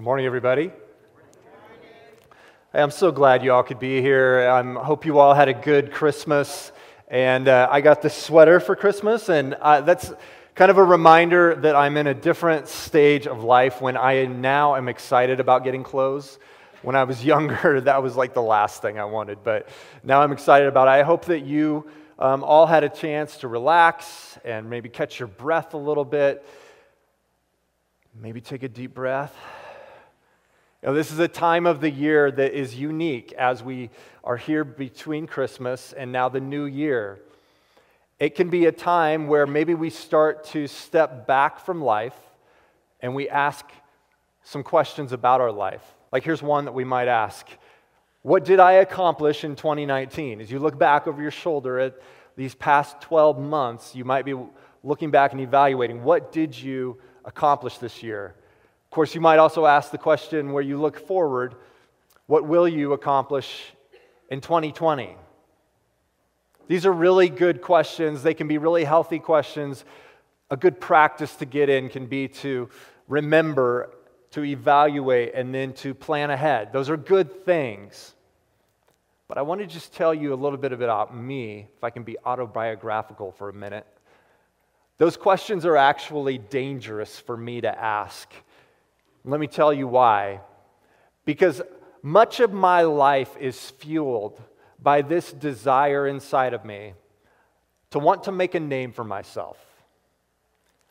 Good morning, everybody. I'm so glad you all could be here. I hope you all had a good Christmas. And uh, I got this sweater for Christmas, and uh, that's kind of a reminder that I'm in a different stage of life when I now am excited about getting clothes. When I was younger, that was like the last thing I wanted, but now I'm excited about it. I hope that you um, all had a chance to relax and maybe catch your breath a little bit. Maybe take a deep breath. Know, this is a time of the year that is unique as we are here between Christmas and now the new year. It can be a time where maybe we start to step back from life and we ask some questions about our life. Like, here's one that we might ask What did I accomplish in 2019? As you look back over your shoulder at these past 12 months, you might be looking back and evaluating what did you accomplish this year? Of course, you might also ask the question where you look forward what will you accomplish in 2020? These are really good questions. They can be really healthy questions. A good practice to get in can be to remember, to evaluate, and then to plan ahead. Those are good things. But I want to just tell you a little bit about me, if I can be autobiographical for a minute. Those questions are actually dangerous for me to ask let me tell you why. Because much of my life is fueled by this desire inside of me to want to make a name for myself.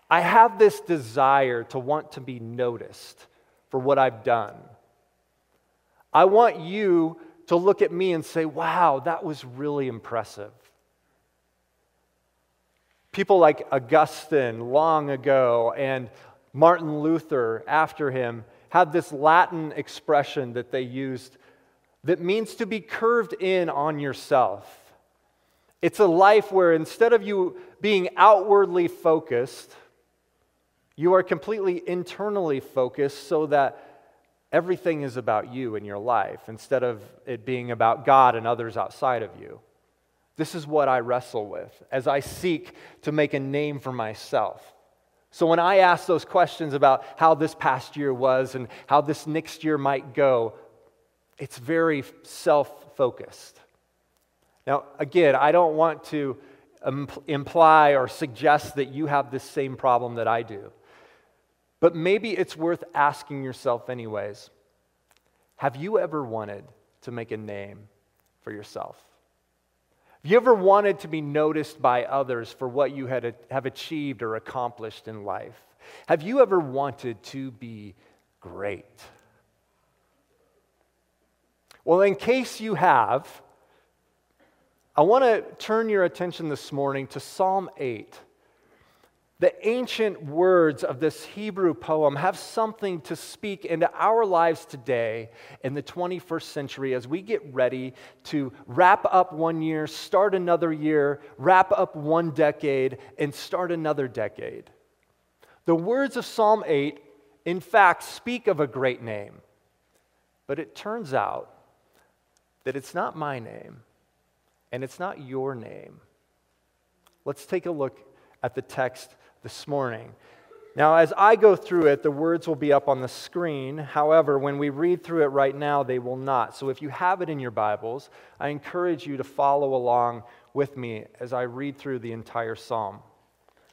I have this desire to want to be noticed for what I've done. I want you to look at me and say, wow, that was really impressive. People like Augustine long ago and Martin Luther, after him, had this Latin expression that they used that means to be curved in on yourself. It's a life where instead of you being outwardly focused, you are completely internally focused so that everything is about you in your life instead of it being about God and others outside of you. This is what I wrestle with as I seek to make a name for myself. So when I ask those questions about how this past year was and how this next year might go, it's very self focused. Now, again, I don't want to imply or suggest that you have this same problem that I do. But maybe it's worth asking yourself, anyways have you ever wanted to make a name for yourself? Have you ever wanted to be noticed by others for what you had, have achieved or accomplished in life? Have you ever wanted to be great? Well, in case you have, I want to turn your attention this morning to Psalm 8. The ancient words of this Hebrew poem have something to speak into our lives today in the 21st century as we get ready to wrap up one year, start another year, wrap up one decade, and start another decade. The words of Psalm 8, in fact, speak of a great name, but it turns out that it's not my name and it's not your name. Let's take a look at the text this morning. Now, as I go through it, the words will be up on the screen. However, when we read through it right now, they will not. So if you have it in your Bibles, I encourage you to follow along with me as I read through the entire psalm,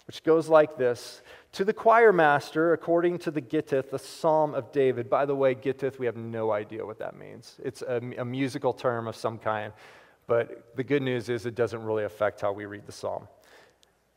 which goes like this To the choir master, according to the Gittith, the psalm of David. By the way, Gittith, we have no idea what that means. It's a, a musical term of some kind, but the good news is it doesn't really affect how we read the psalm.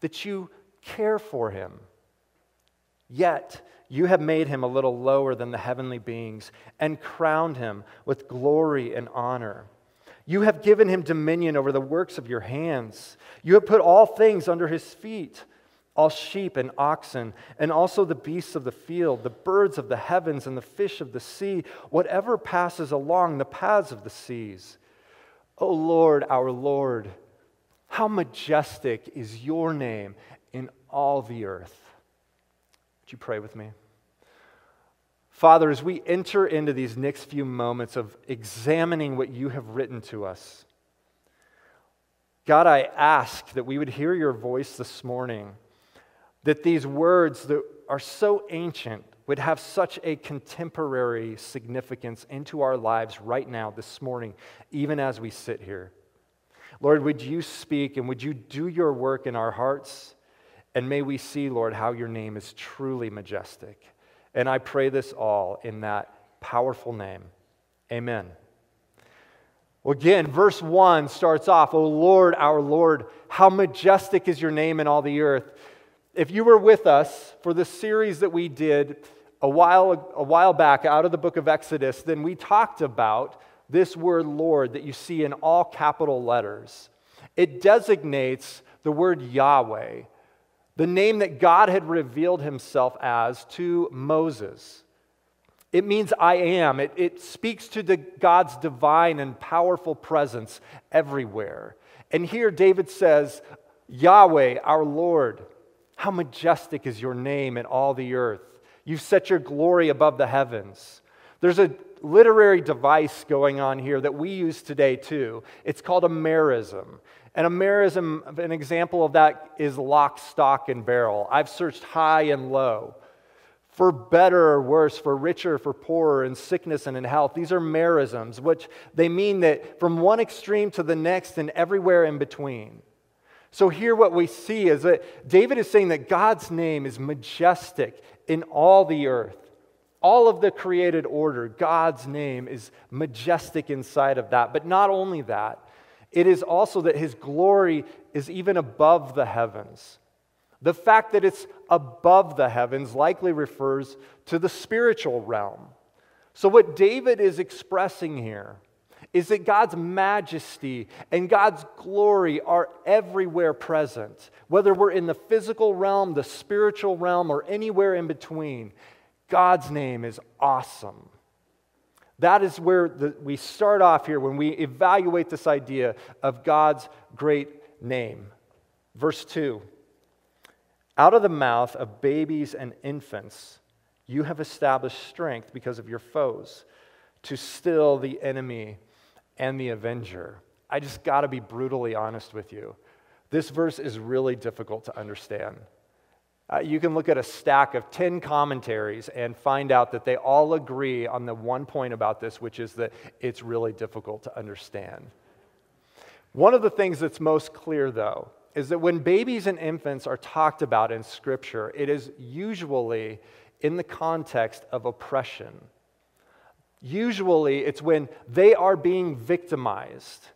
that you care for him. Yet you have made him a little lower than the heavenly beings and crowned him with glory and honor. You have given him dominion over the works of your hands. You have put all things under his feet all sheep and oxen, and also the beasts of the field, the birds of the heavens, and the fish of the sea, whatever passes along the paths of the seas. O Lord, our Lord, how majestic is your name in all the earth. Would you pray with me? Father, as we enter into these next few moments of examining what you have written to us, God, I ask that we would hear your voice this morning that these words that are so ancient would have such a contemporary significance into our lives right now, this morning, even as we sit here. Lord, would you speak and would you do your work in our hearts? And may we see, Lord, how your name is truly majestic. And I pray this all in that powerful name. Amen. Well, again, verse 1 starts off, O Lord, our Lord, how majestic is your name in all the earth. If you were with us for the series that we did a while, a while back out of the book of Exodus, then we talked about this word Lord that you see in all capital letters. It designates the word Yahweh, the name that God had revealed himself as to Moses. It means I am. It, it speaks to the, God's divine and powerful presence everywhere. And here David says, Yahweh, our Lord. How majestic is your name in all the earth. You've set your glory above the heavens. There's a literary device going on here that we use today too. It's called a merism. And a merism, an example of that is lock, stock, and barrel. I've searched high and low. For better or worse, for richer, for poorer, in sickness and in health. These are merisms, which they mean that from one extreme to the next and everywhere in between. So, here what we see is that David is saying that God's name is majestic in all the earth. All of the created order, God's name is majestic inside of that. But not only that, it is also that his glory is even above the heavens. The fact that it's above the heavens likely refers to the spiritual realm. So, what David is expressing here is that God's majesty and God's glory are everywhere present. Whether we're in the physical realm, the spiritual realm, or anywhere in between, God's name is awesome. That is where the, we start off here when we evaluate this idea of God's great name. Verse 2 Out of the mouth of babies and infants, you have established strength because of your foes to still the enemy and the avenger. I just got to be brutally honest with you. This verse is really difficult to understand. Uh, you can look at a stack of 10 commentaries and find out that they all agree on the one point about this, which is that it's really difficult to understand. One of the things that's most clear, though, is that when babies and infants are talked about in Scripture, it is usually in the context of oppression Usually, it's when they are being victimized.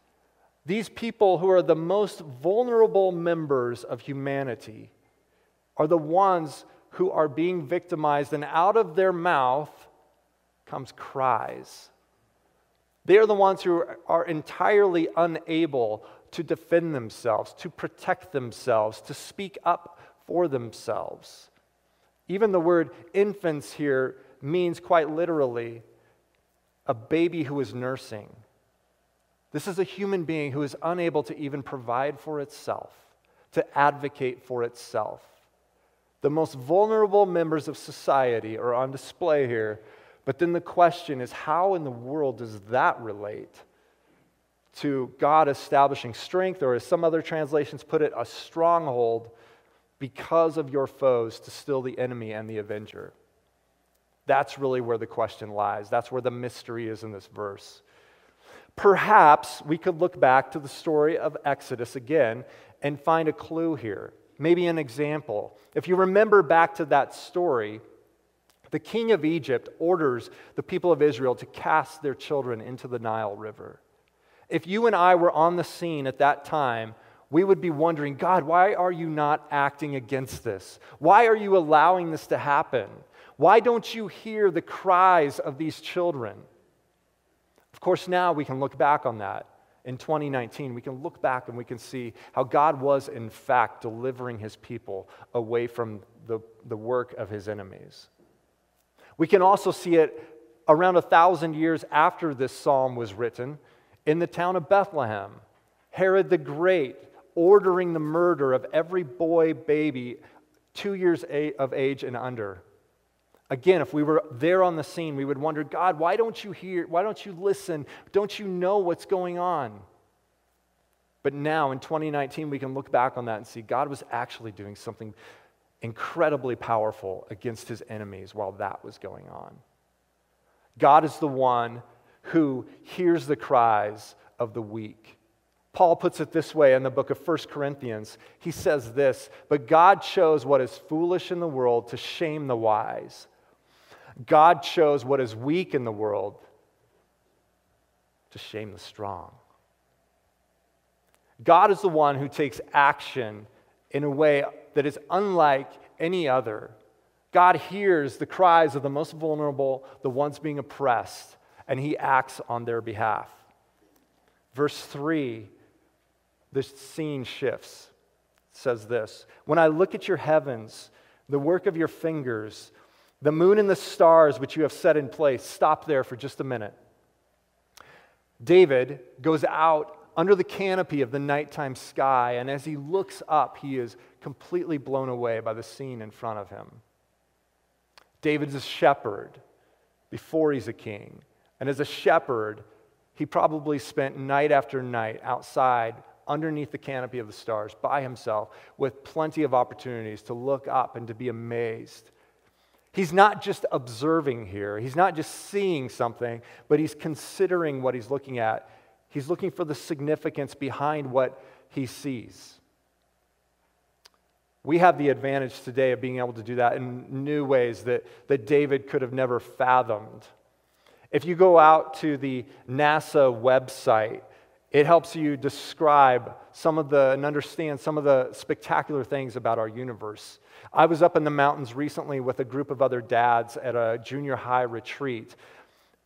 These people who are the most vulnerable members of humanity are the ones who are being victimized, and out of their mouth comes cries. They are the ones who are entirely unable to defend themselves, to protect themselves, to speak up for themselves. Even the word infants here means quite literally a baby who is nursing. This is a human being who is unable to even provide for itself, to advocate for itself. The most vulnerable members of society are on display here. But then the question is how in the world does that relate to God establishing strength, or as some other translations put it, a stronghold because of your foes to still the enemy and the avenger? That's really where the question lies. That's where the mystery is in this verse. Perhaps we could look back to the story of Exodus again and find a clue here, maybe an example. If you remember back to that story, the king of Egypt orders the people of Israel to cast their children into the Nile River. If you and I were on the scene at that time, we would be wondering, God, why are you not acting against this? Why are you allowing this to happen? Why don't you hear the cries of these children? Of course, now we can look back on that in 2019, we can look back and we can see how God was, in fact, delivering his people away from the, the work of his enemies. We can also see it around a thousand years after this psalm was written in the town of Bethlehem. Herod the Great ordering the murder of every boy, baby, two years of age and under. Again, if we were there on the scene, we would wonder, God, why don't you hear? Why don't you listen? Don't you know what's going on? But now in 2019, we can look back on that and see God was actually doing something incredibly powerful against his enemies while that was going on. God is the one who hears the cries of the weak. Paul puts it this way in the book of 1 Corinthians. He says this, but God chose what is foolish in the world to shame the wise. God chose what is weak in the world to shame the strong. God is the one who takes action in a way that is unlike any other. God hears the cries of the most vulnerable, the ones being oppressed, and he acts on their behalf. Verse 3, the scene shifts. It says this When I look at your heavens, the work of your fingers, the moon and the stars which you have set in place. Stop there for just a minute. David goes out under the canopy of the nighttime sky, and as he looks up, he is completely blown away by the scene in front of him. David's a shepherd before he's a king. And as a shepherd, he probably spent night after night outside underneath the canopy of the stars by himself with plenty of opportunities to look up and to be amazed He's not just observing here, he's not just seeing something, but he's considering what he's looking at. He's looking for the significance behind what he sees. We have the advantage today of being able to do that in new ways that, that David could have never fathomed. If you go out to the NASA website, it helps you describe some of the and understand some of the spectacular things about our universe. I was up in the mountains recently with a group of other dads at a junior high retreat.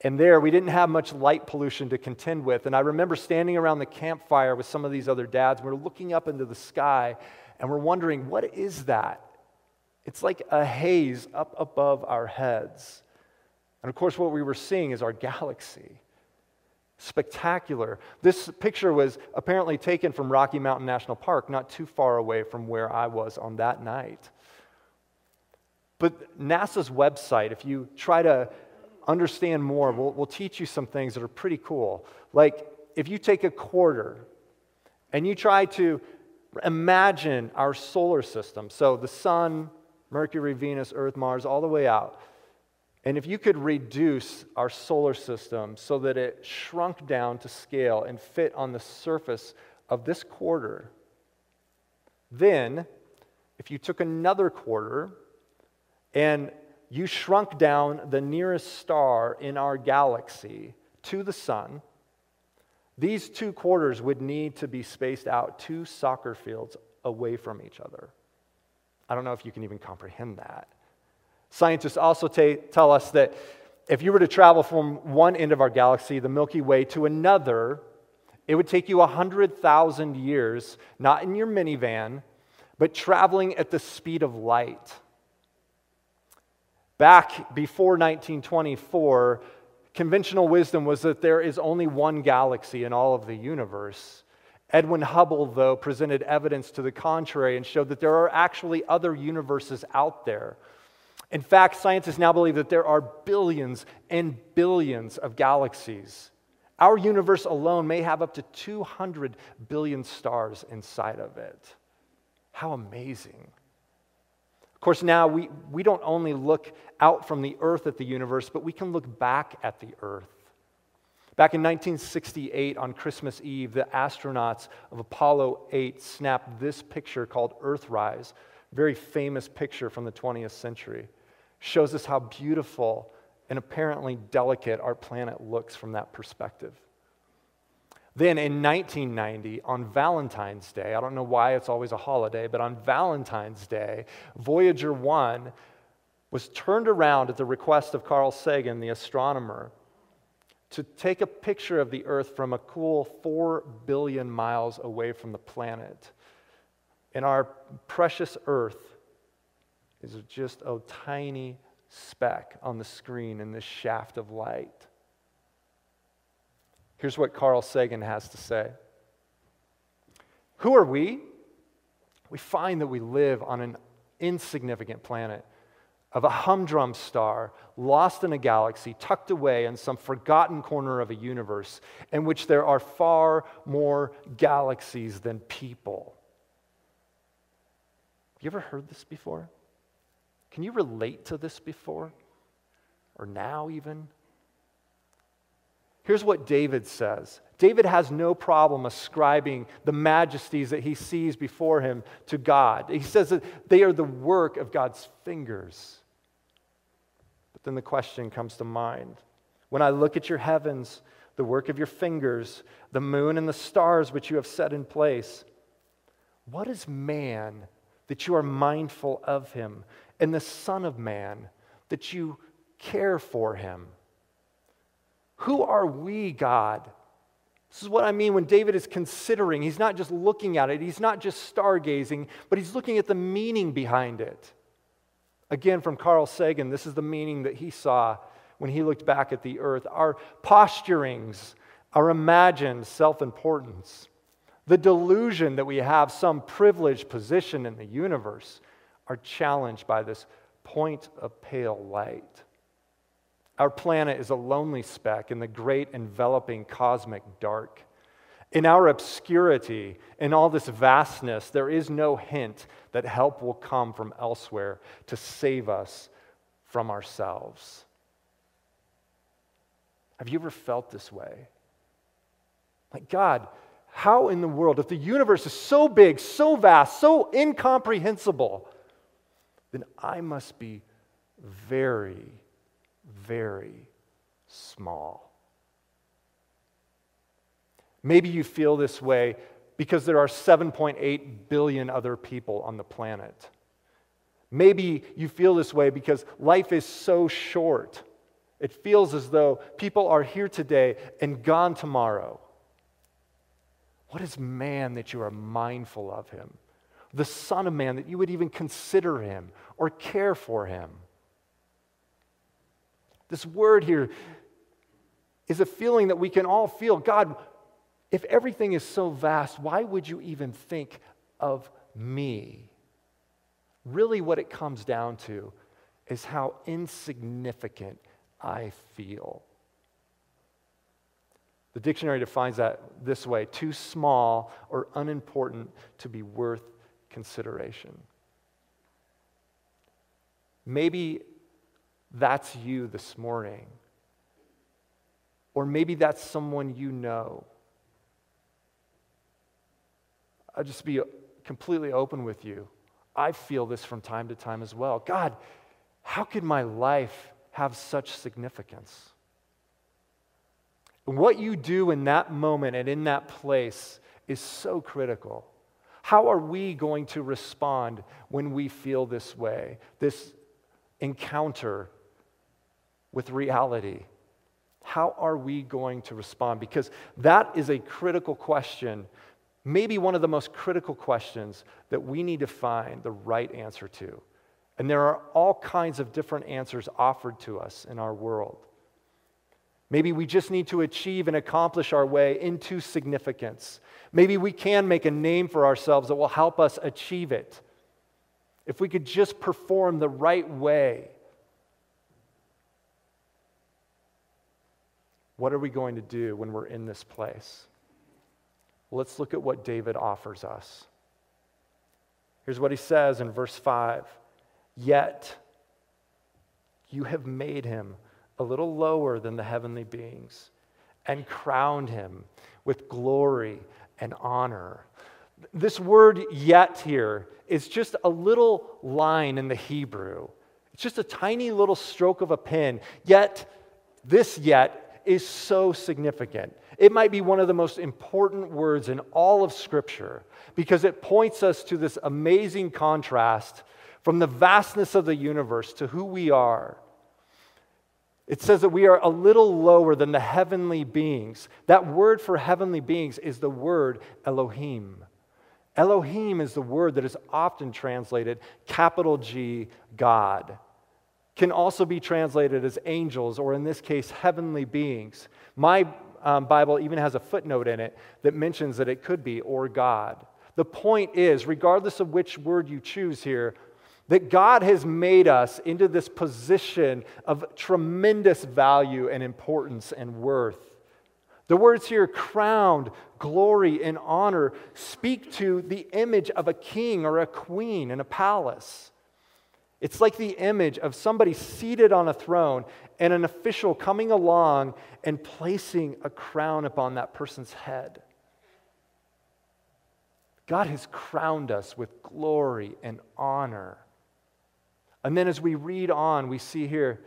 And there, we didn't have much light pollution to contend with. And I remember standing around the campfire with some of these other dads. And we're looking up into the sky and we're wondering, what is that? It's like a haze up above our heads. And of course, what we were seeing is our galaxy. Spectacular. This picture was apparently taken from Rocky Mountain National Park, not too far away from where I was on that night. But NASA's website, if you try to understand more, will will teach you some things that are pretty cool. Like if you take a quarter and you try to imagine our solar system, so the sun, Mercury, Venus, Earth, Mars, all the way out. And if you could reduce our solar system so that it shrunk down to scale and fit on the surface of this quarter, then if you took another quarter and you shrunk down the nearest star in our galaxy to the sun, these two quarters would need to be spaced out two soccer fields away from each other. I don't know if you can even comprehend that. Scientists also t- tell us that if you were to travel from one end of our galaxy, the Milky Way, to another, it would take you 100,000 years, not in your minivan, but traveling at the speed of light. Back before 1924, conventional wisdom was that there is only one galaxy in all of the universe. Edwin Hubble, though, presented evidence to the contrary and showed that there are actually other universes out there. In fact, scientists now believe that there are billions and billions of galaxies. Our universe alone may have up to 200 billion stars inside of it. How amazing! Of course, now we, we don't only look out from the earth at the universe, but we can look back at the earth. Back in 1968, on Christmas Eve, the astronauts of Apollo 8 snapped this picture called Earthrise, very famous picture from the 20th century. Shows us how beautiful and apparently delicate our planet looks from that perspective. Then in 1990, on Valentine's Day, I don't know why it's always a holiday, but on Valentine's Day, Voyager 1 was turned around at the request of Carl Sagan, the astronomer. to take a picture of the Earth from a cool 4 billion miles away from the planet. And our precious Earth is just a tiny speck on the screen in this shaft of light. Here's what Carl Sagan has to say Who are we? We find that we live on an insignificant planet of a humdrum star lost in a galaxy, tucked away in some forgotten corner of a universe in which there are far more galaxies than people. Have you ever heard this before? Can you relate to this before? Or now, even? Here's what David says David has no problem ascribing the majesties that he sees before him to God. He says that they are the work of God's fingers. But then the question comes to mind when I look at your heavens, the work of your fingers, the moon and the stars which you have set in place, what is man that you are mindful of him, and the Son of Man that you care for him? Who are we, God? This is what I mean when David is considering. He's not just looking at it, he's not just stargazing, but he's looking at the meaning behind it. Again, from Carl Sagan, this is the meaning that he saw when he looked back at the earth. Our posturings, our imagined self importance, the delusion that we have some privileged position in the universe are challenged by this point of pale light. Our planet is a lonely speck in the great enveloping cosmic dark. In our obscurity, in all this vastness, there is no hint that help will come from elsewhere to save us from ourselves. Have you ever felt this way? Like, God, how in the world, if the universe is so big, so vast, so incomprehensible, then I must be very very small. Maybe you feel this way because there are 7.8 billion other people on the planet. Maybe you feel this way because life is so short. It feels as though people are here today and gone tomorrow. What is man that you are mindful of him? The Son of Man that you would even consider him or care for him? This word here is a feeling that we can all feel. God, if everything is so vast, why would you even think of me? Really, what it comes down to is how insignificant I feel. The dictionary defines that this way too small or unimportant to be worth consideration. Maybe that's you this morning. Or maybe that's someone you know. I'll just be completely open with you. I feel this from time to time as well. God, how could my life have such significance? And what you do in that moment and in that place is so critical. How are we going to respond when we feel this way? This encounter with reality? How are we going to respond? Because that is a critical question, maybe one of the most critical questions that we need to find the right answer to. And there are all kinds of different answers offered to us in our world. Maybe we just need to achieve and accomplish our way into significance. Maybe we can make a name for ourselves that will help us achieve it. If we could just perform the right way, What are we going to do when we're in this place? Let's look at what David offers us. Here's what he says in verse 5 Yet you have made him a little lower than the heavenly beings and crowned him with glory and honor. This word yet here is just a little line in the Hebrew. It's just a tiny little stroke of a pen. Yet, this yet is so significant. It might be one of the most important words in all of Scripture because it points us to this amazing contrast from the vastness of the universe to who we are. It says that we are a little lower than the heavenly beings. That word for heavenly beings is the word Elohim. Elohim is the word that is often translated capital G, God. Can also be translated as angels, or in this case, heavenly beings. My um, Bible even has a footnote in it that mentions that it could be or God. The point is, regardless of which word you choose here, that God has made us into this position of tremendous value and importance and worth. The words here, crowned, glory, and honor, speak to the image of a king or a queen in a palace. It's like the image of somebody seated on a throne and an official coming along and placing a crown upon that person's head. God has crowned us with glory and honor. And then as we read on, we see here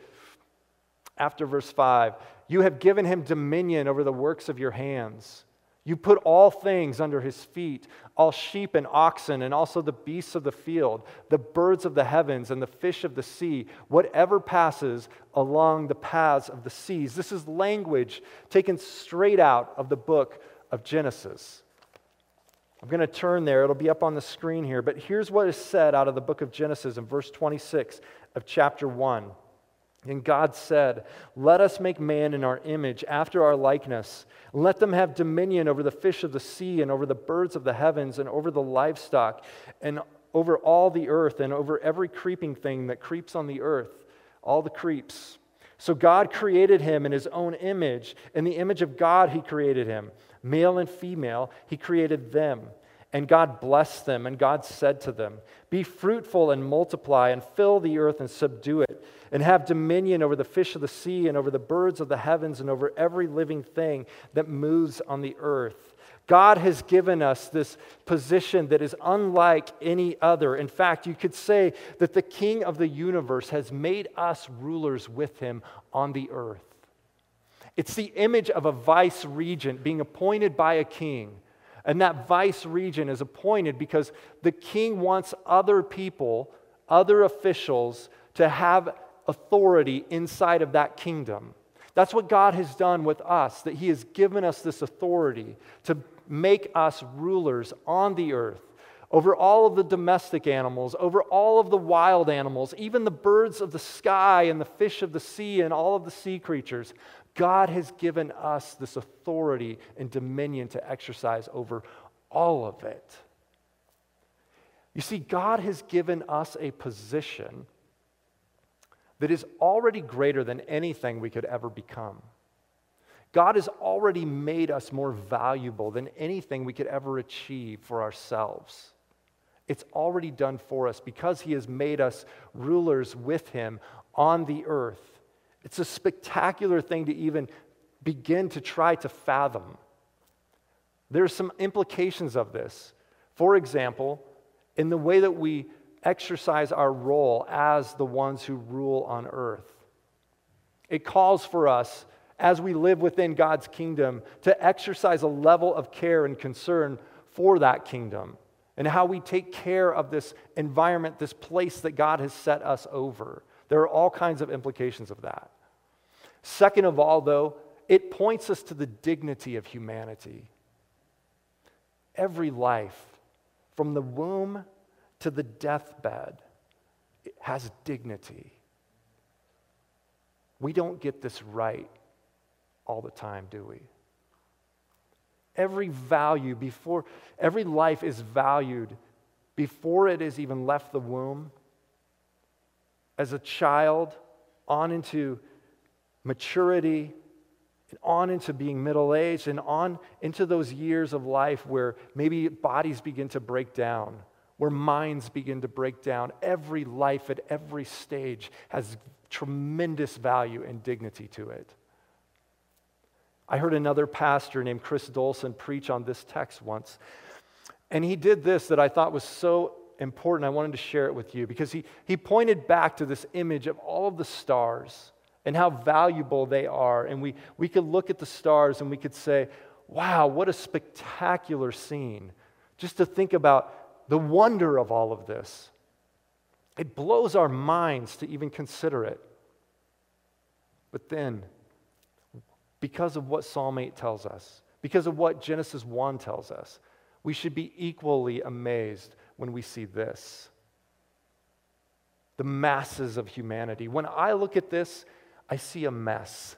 after verse 5 you have given him dominion over the works of your hands. You put all things under his feet, all sheep and oxen, and also the beasts of the field, the birds of the heavens, and the fish of the sea, whatever passes along the paths of the seas. This is language taken straight out of the book of Genesis. I'm going to turn there, it'll be up on the screen here, but here's what is said out of the book of Genesis in verse 26 of chapter 1. And God said, Let us make man in our image, after our likeness. Let them have dominion over the fish of the sea, and over the birds of the heavens, and over the livestock, and over all the earth, and over every creeping thing that creeps on the earth, all the creeps. So God created him in his own image. In the image of God, he created him. Male and female, he created them. And God blessed them, and God said to them, Be fruitful and multiply, and fill the earth and subdue it, and have dominion over the fish of the sea, and over the birds of the heavens, and over every living thing that moves on the earth. God has given us this position that is unlike any other. In fact, you could say that the King of the universe has made us rulers with him on the earth. It's the image of a vice regent being appointed by a king and that vice regent is appointed because the king wants other people, other officials, to have authority inside of that kingdom. That's what God has done with us, that He has given us this authority to make us rulers on the earth over all of the domestic animals, over all of the wild animals, even the birds of the sky and the fish of the sea and all of the sea creatures. God has given us this authority and dominion to exercise over all of it. You see, God has given us a position that is already greater than anything we could ever become. God has already made us more valuable than anything we could ever achieve for ourselves. It's already done for us because He has made us rulers with Him on the earth. It's a spectacular thing to even begin to try to fathom. There are some implications of this. For example, in the way that we exercise our role as the ones who rule on earth. It calls for us, as we live within God's kingdom, to exercise a level of care and concern for that kingdom and how we take care of this environment, this place that God has set us over. There are all kinds of implications of that. Second of all, though, it points us to the dignity of humanity. Every life, from the womb to the deathbed, has dignity. We don't get this right all the time, do we? Every value before, every life is valued before it has even left the womb as a child on into maturity, on into being middle aged, and on into those years of life where maybe bodies begin to break down, where minds begin to break down. Every life at every stage has tremendous value and dignity to it. I heard another pastor named Chris Dolson preach on this text once. And he did this that I thought was so important. I wanted to share it with you because he, he pointed back to this image of all of the stars and how valuable they are. And we, we could look at the stars and we could say, wow, what a spectacular scene. Just to think about the wonder of all of this. It blows our minds to even consider it. But then, because of what Psalm 8 tells us, because of what Genesis 1 tells us, we should be equally amazed when we see this the masses of humanity. When I look at this, I see a mess.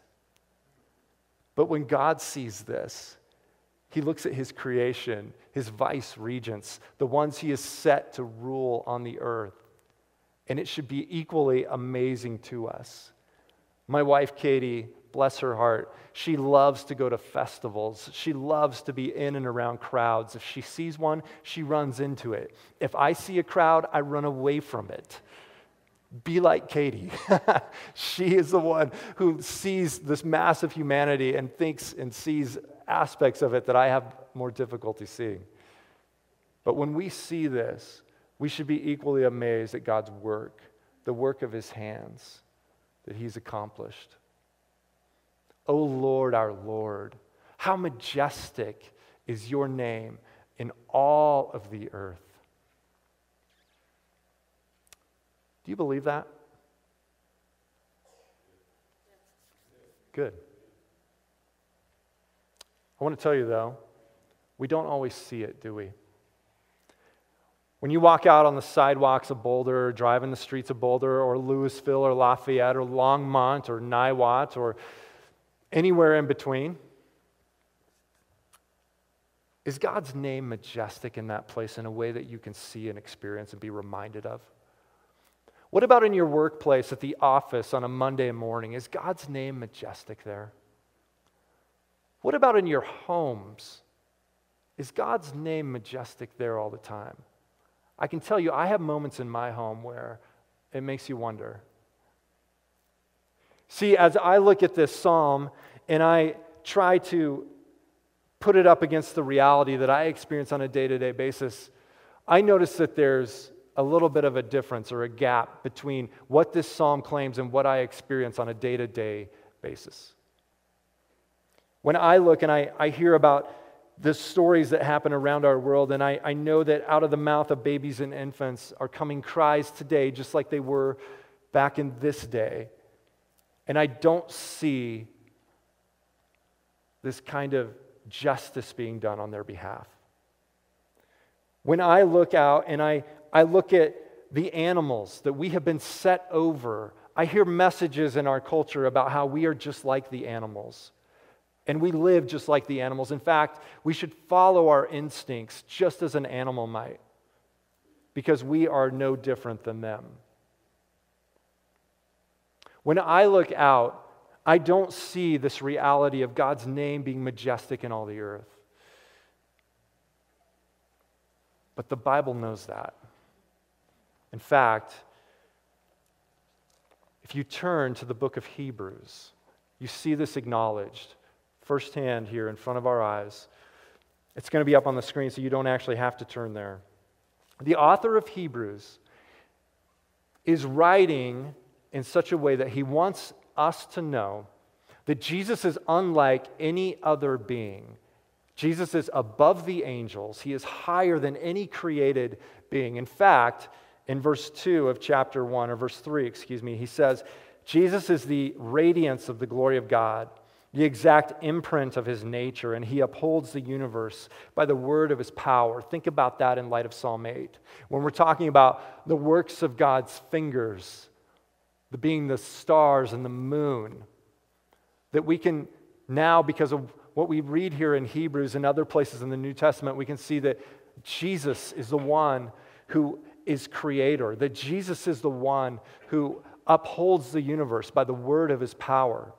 But when God sees this, he looks at his creation, his vice regents, the ones he has set to rule on the earth. And it should be equally amazing to us. My wife, Katie, bless her heart, she loves to go to festivals. She loves to be in and around crowds. If she sees one, she runs into it. If I see a crowd, I run away from it. Be like Katie. she is the one who sees this massive humanity and thinks and sees aspects of it that I have more difficulty seeing. But when we see this, we should be equally amazed at God's work, the work of his hands that he's accomplished. O oh Lord, our Lord, how majestic is your name in all of the earth. Do you believe that? Good. I want to tell you, though, we don't always see it, do we? When you walk out on the sidewalks of Boulder, or drive in the streets of Boulder, or Louisville, or Lafayette, or Longmont, or Niwot, or anywhere in between, is God's name majestic in that place in a way that you can see and experience and be reminded of? What about in your workplace, at the office on a Monday morning? Is God's name majestic there? What about in your homes? Is God's name majestic there all the time? I can tell you, I have moments in my home where it makes you wonder. See, as I look at this psalm and I try to put it up against the reality that I experience on a day to day basis, I notice that there's a little bit of a difference or a gap between what this psalm claims and what I experience on a day to day basis. When I look and I, I hear about the stories that happen around our world, and I, I know that out of the mouth of babies and infants are coming cries today, just like they were back in this day. And I don't see this kind of justice being done on their behalf. When I look out and I, I look at the animals that we have been set over, I hear messages in our culture about how we are just like the animals. And we live just like the animals. In fact, we should follow our instincts just as an animal might, because we are no different than them. When I look out, I don't see this reality of God's name being majestic in all the earth. But the Bible knows that. In fact, if you turn to the book of Hebrews, you see this acknowledged firsthand here in front of our eyes. It's going to be up on the screen, so you don't actually have to turn there. The author of Hebrews is writing in such a way that he wants us to know that Jesus is unlike any other being. Jesus is above the angels, he is higher than any created being. In fact, in verse 2 of chapter 1, or verse 3, excuse me, he says, Jesus is the radiance of the glory of God the exact imprint of his nature, and he upholds the universe by the word of his power. Think about that in light of Psalm 8. When we're talking about the works of God's fingers, the being the stars and the moon, that we can now, because of what we read here in Hebrews and other places in the New Testament, we can see that Jesus is the one who is creator, that Jesus is the one who upholds the universe by the word of his power.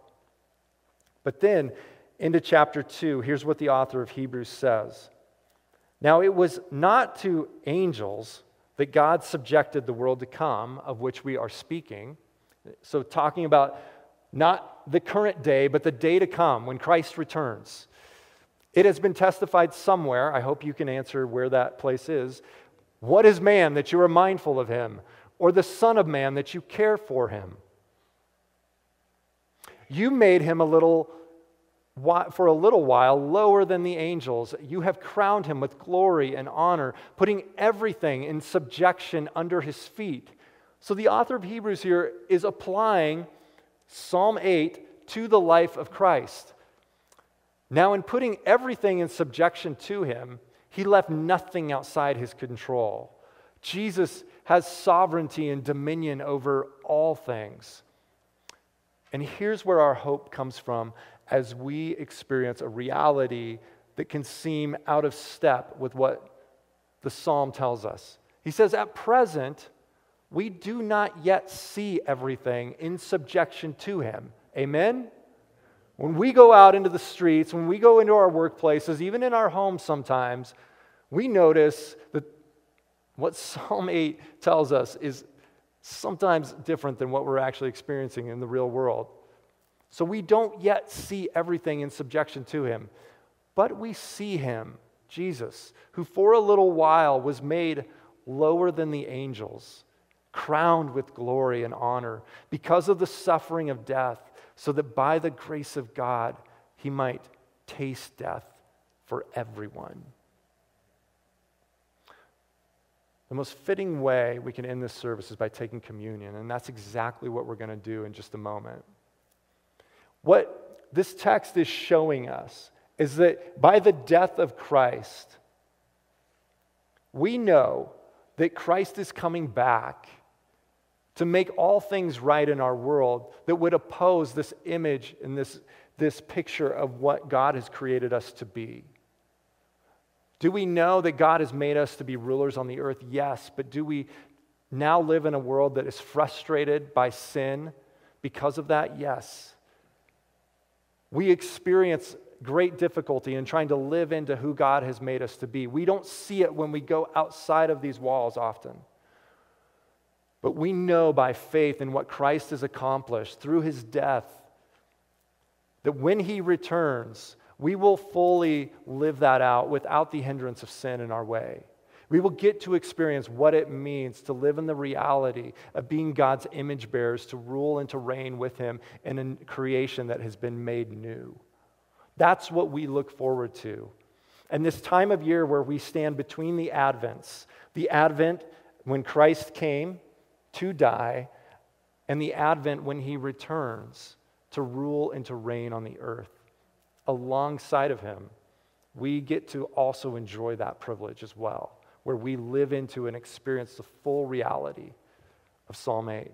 But then into chapter 2, here's what the author of Hebrews says. Now, it was not to angels that God subjected the world to come, of which we are speaking. So, talking about not the current day, but the day to come when Christ returns. It has been testified somewhere. I hope you can answer where that place is. What is man that you are mindful of him, or the Son of Man that you care for him? You made him a little for a little while lower than the angels. You have crowned him with glory and honor, putting everything in subjection under his feet. So the author of Hebrews here is applying Psalm 8 to the life of Christ. Now, in putting everything in subjection to him, he left nothing outside his control. Jesus has sovereignty and dominion over all things. And here's where our hope comes from as we experience a reality that can seem out of step with what the psalm tells us. He says, At present, we do not yet see everything in subjection to him. Amen? When we go out into the streets, when we go into our workplaces, even in our homes sometimes, we notice that what Psalm 8 tells us is sometimes different than what we're actually experiencing in the real world. So we don't yet see everything in subjection to him, but we see him, Jesus, who for a little while was made lower than the angels, crowned with glory and honor because of the suffering of death, so that by the grace of God he might taste death for everyone. The most fitting way we can end this service is by taking communion, and that's exactly what we're going to do in just a moment. What this text is showing us is that by the death of Christ, we know that Christ is coming back to make all things right in our world that would oppose this image and this, this picture of what God has created us to be. Do we know that God has made us to be rulers on the earth? Yes. But do we now live in a world that is frustrated by sin because of that? Yes. We experience great difficulty in trying to live into who God has made us to be. We don't see it when we go outside of these walls often. But we know by faith in what Christ has accomplished through his death that when he returns, we will fully live that out without the hindrance of sin in our way. We will get to experience what it means to live in the reality of being God's image bearers, to rule and to reign with Him in a creation that has been made new. That's what we look forward to. And this time of year where we stand between the Advents, the Advent when Christ came to die, and the Advent when He returns to rule and to reign on the earth alongside of him, we get to also enjoy that privilege as well, where we live into and experience the full reality of Psalm 8.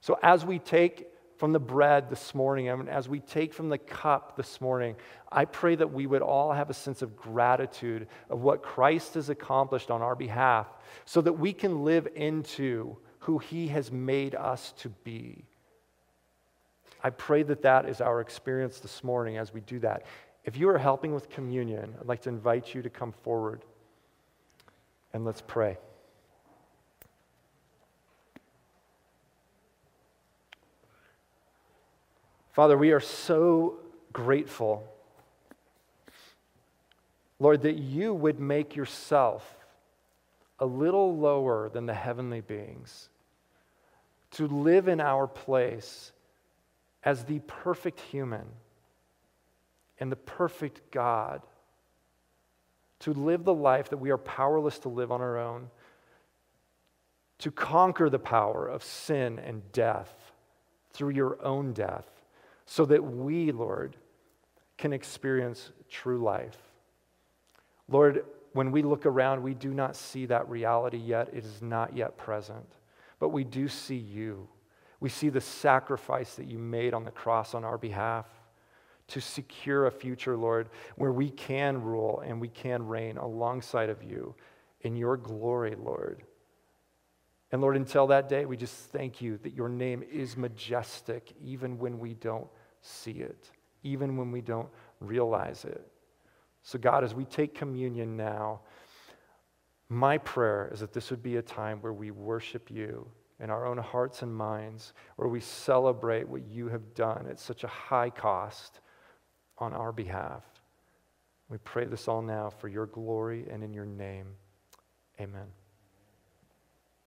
So, as we take from the bread this morning, and as we take from the cup this morning, I pray that we would all have a sense of gratitude of what Christ has accomplished on our behalf so that we can live into who he has made us to be. I pray that that is our experience this morning as we do that. If you are helping with communion, I'd like to invite you to come forward and let's pray. Father, we are so grateful, Lord, that you would make yourself a little lower than the heavenly beings to live in our place as the perfect human and the perfect God to live the life that we are powerless to live on our own, to conquer the power of sin and death through your own death, so that we, Lord, can experience true life. Lord, when we look around, we do not see that reality yet. It is not yet present. But we do see you. We see the sacrifice that you made on the cross on our behalf to secure a future, Lord, where we can rule and we can reign alongside of you in your glory, Lord. And Lord, until that day, we just thank you that your name is majestic even when we don't see it, even when we don't realize it. So, God, as we take communion now, my prayer is that this would be a time where we worship you in our own hearts and minds, where we celebrate what you have done at such a high cost on our behalf. We pray this all now for your glory and in your name. Amen.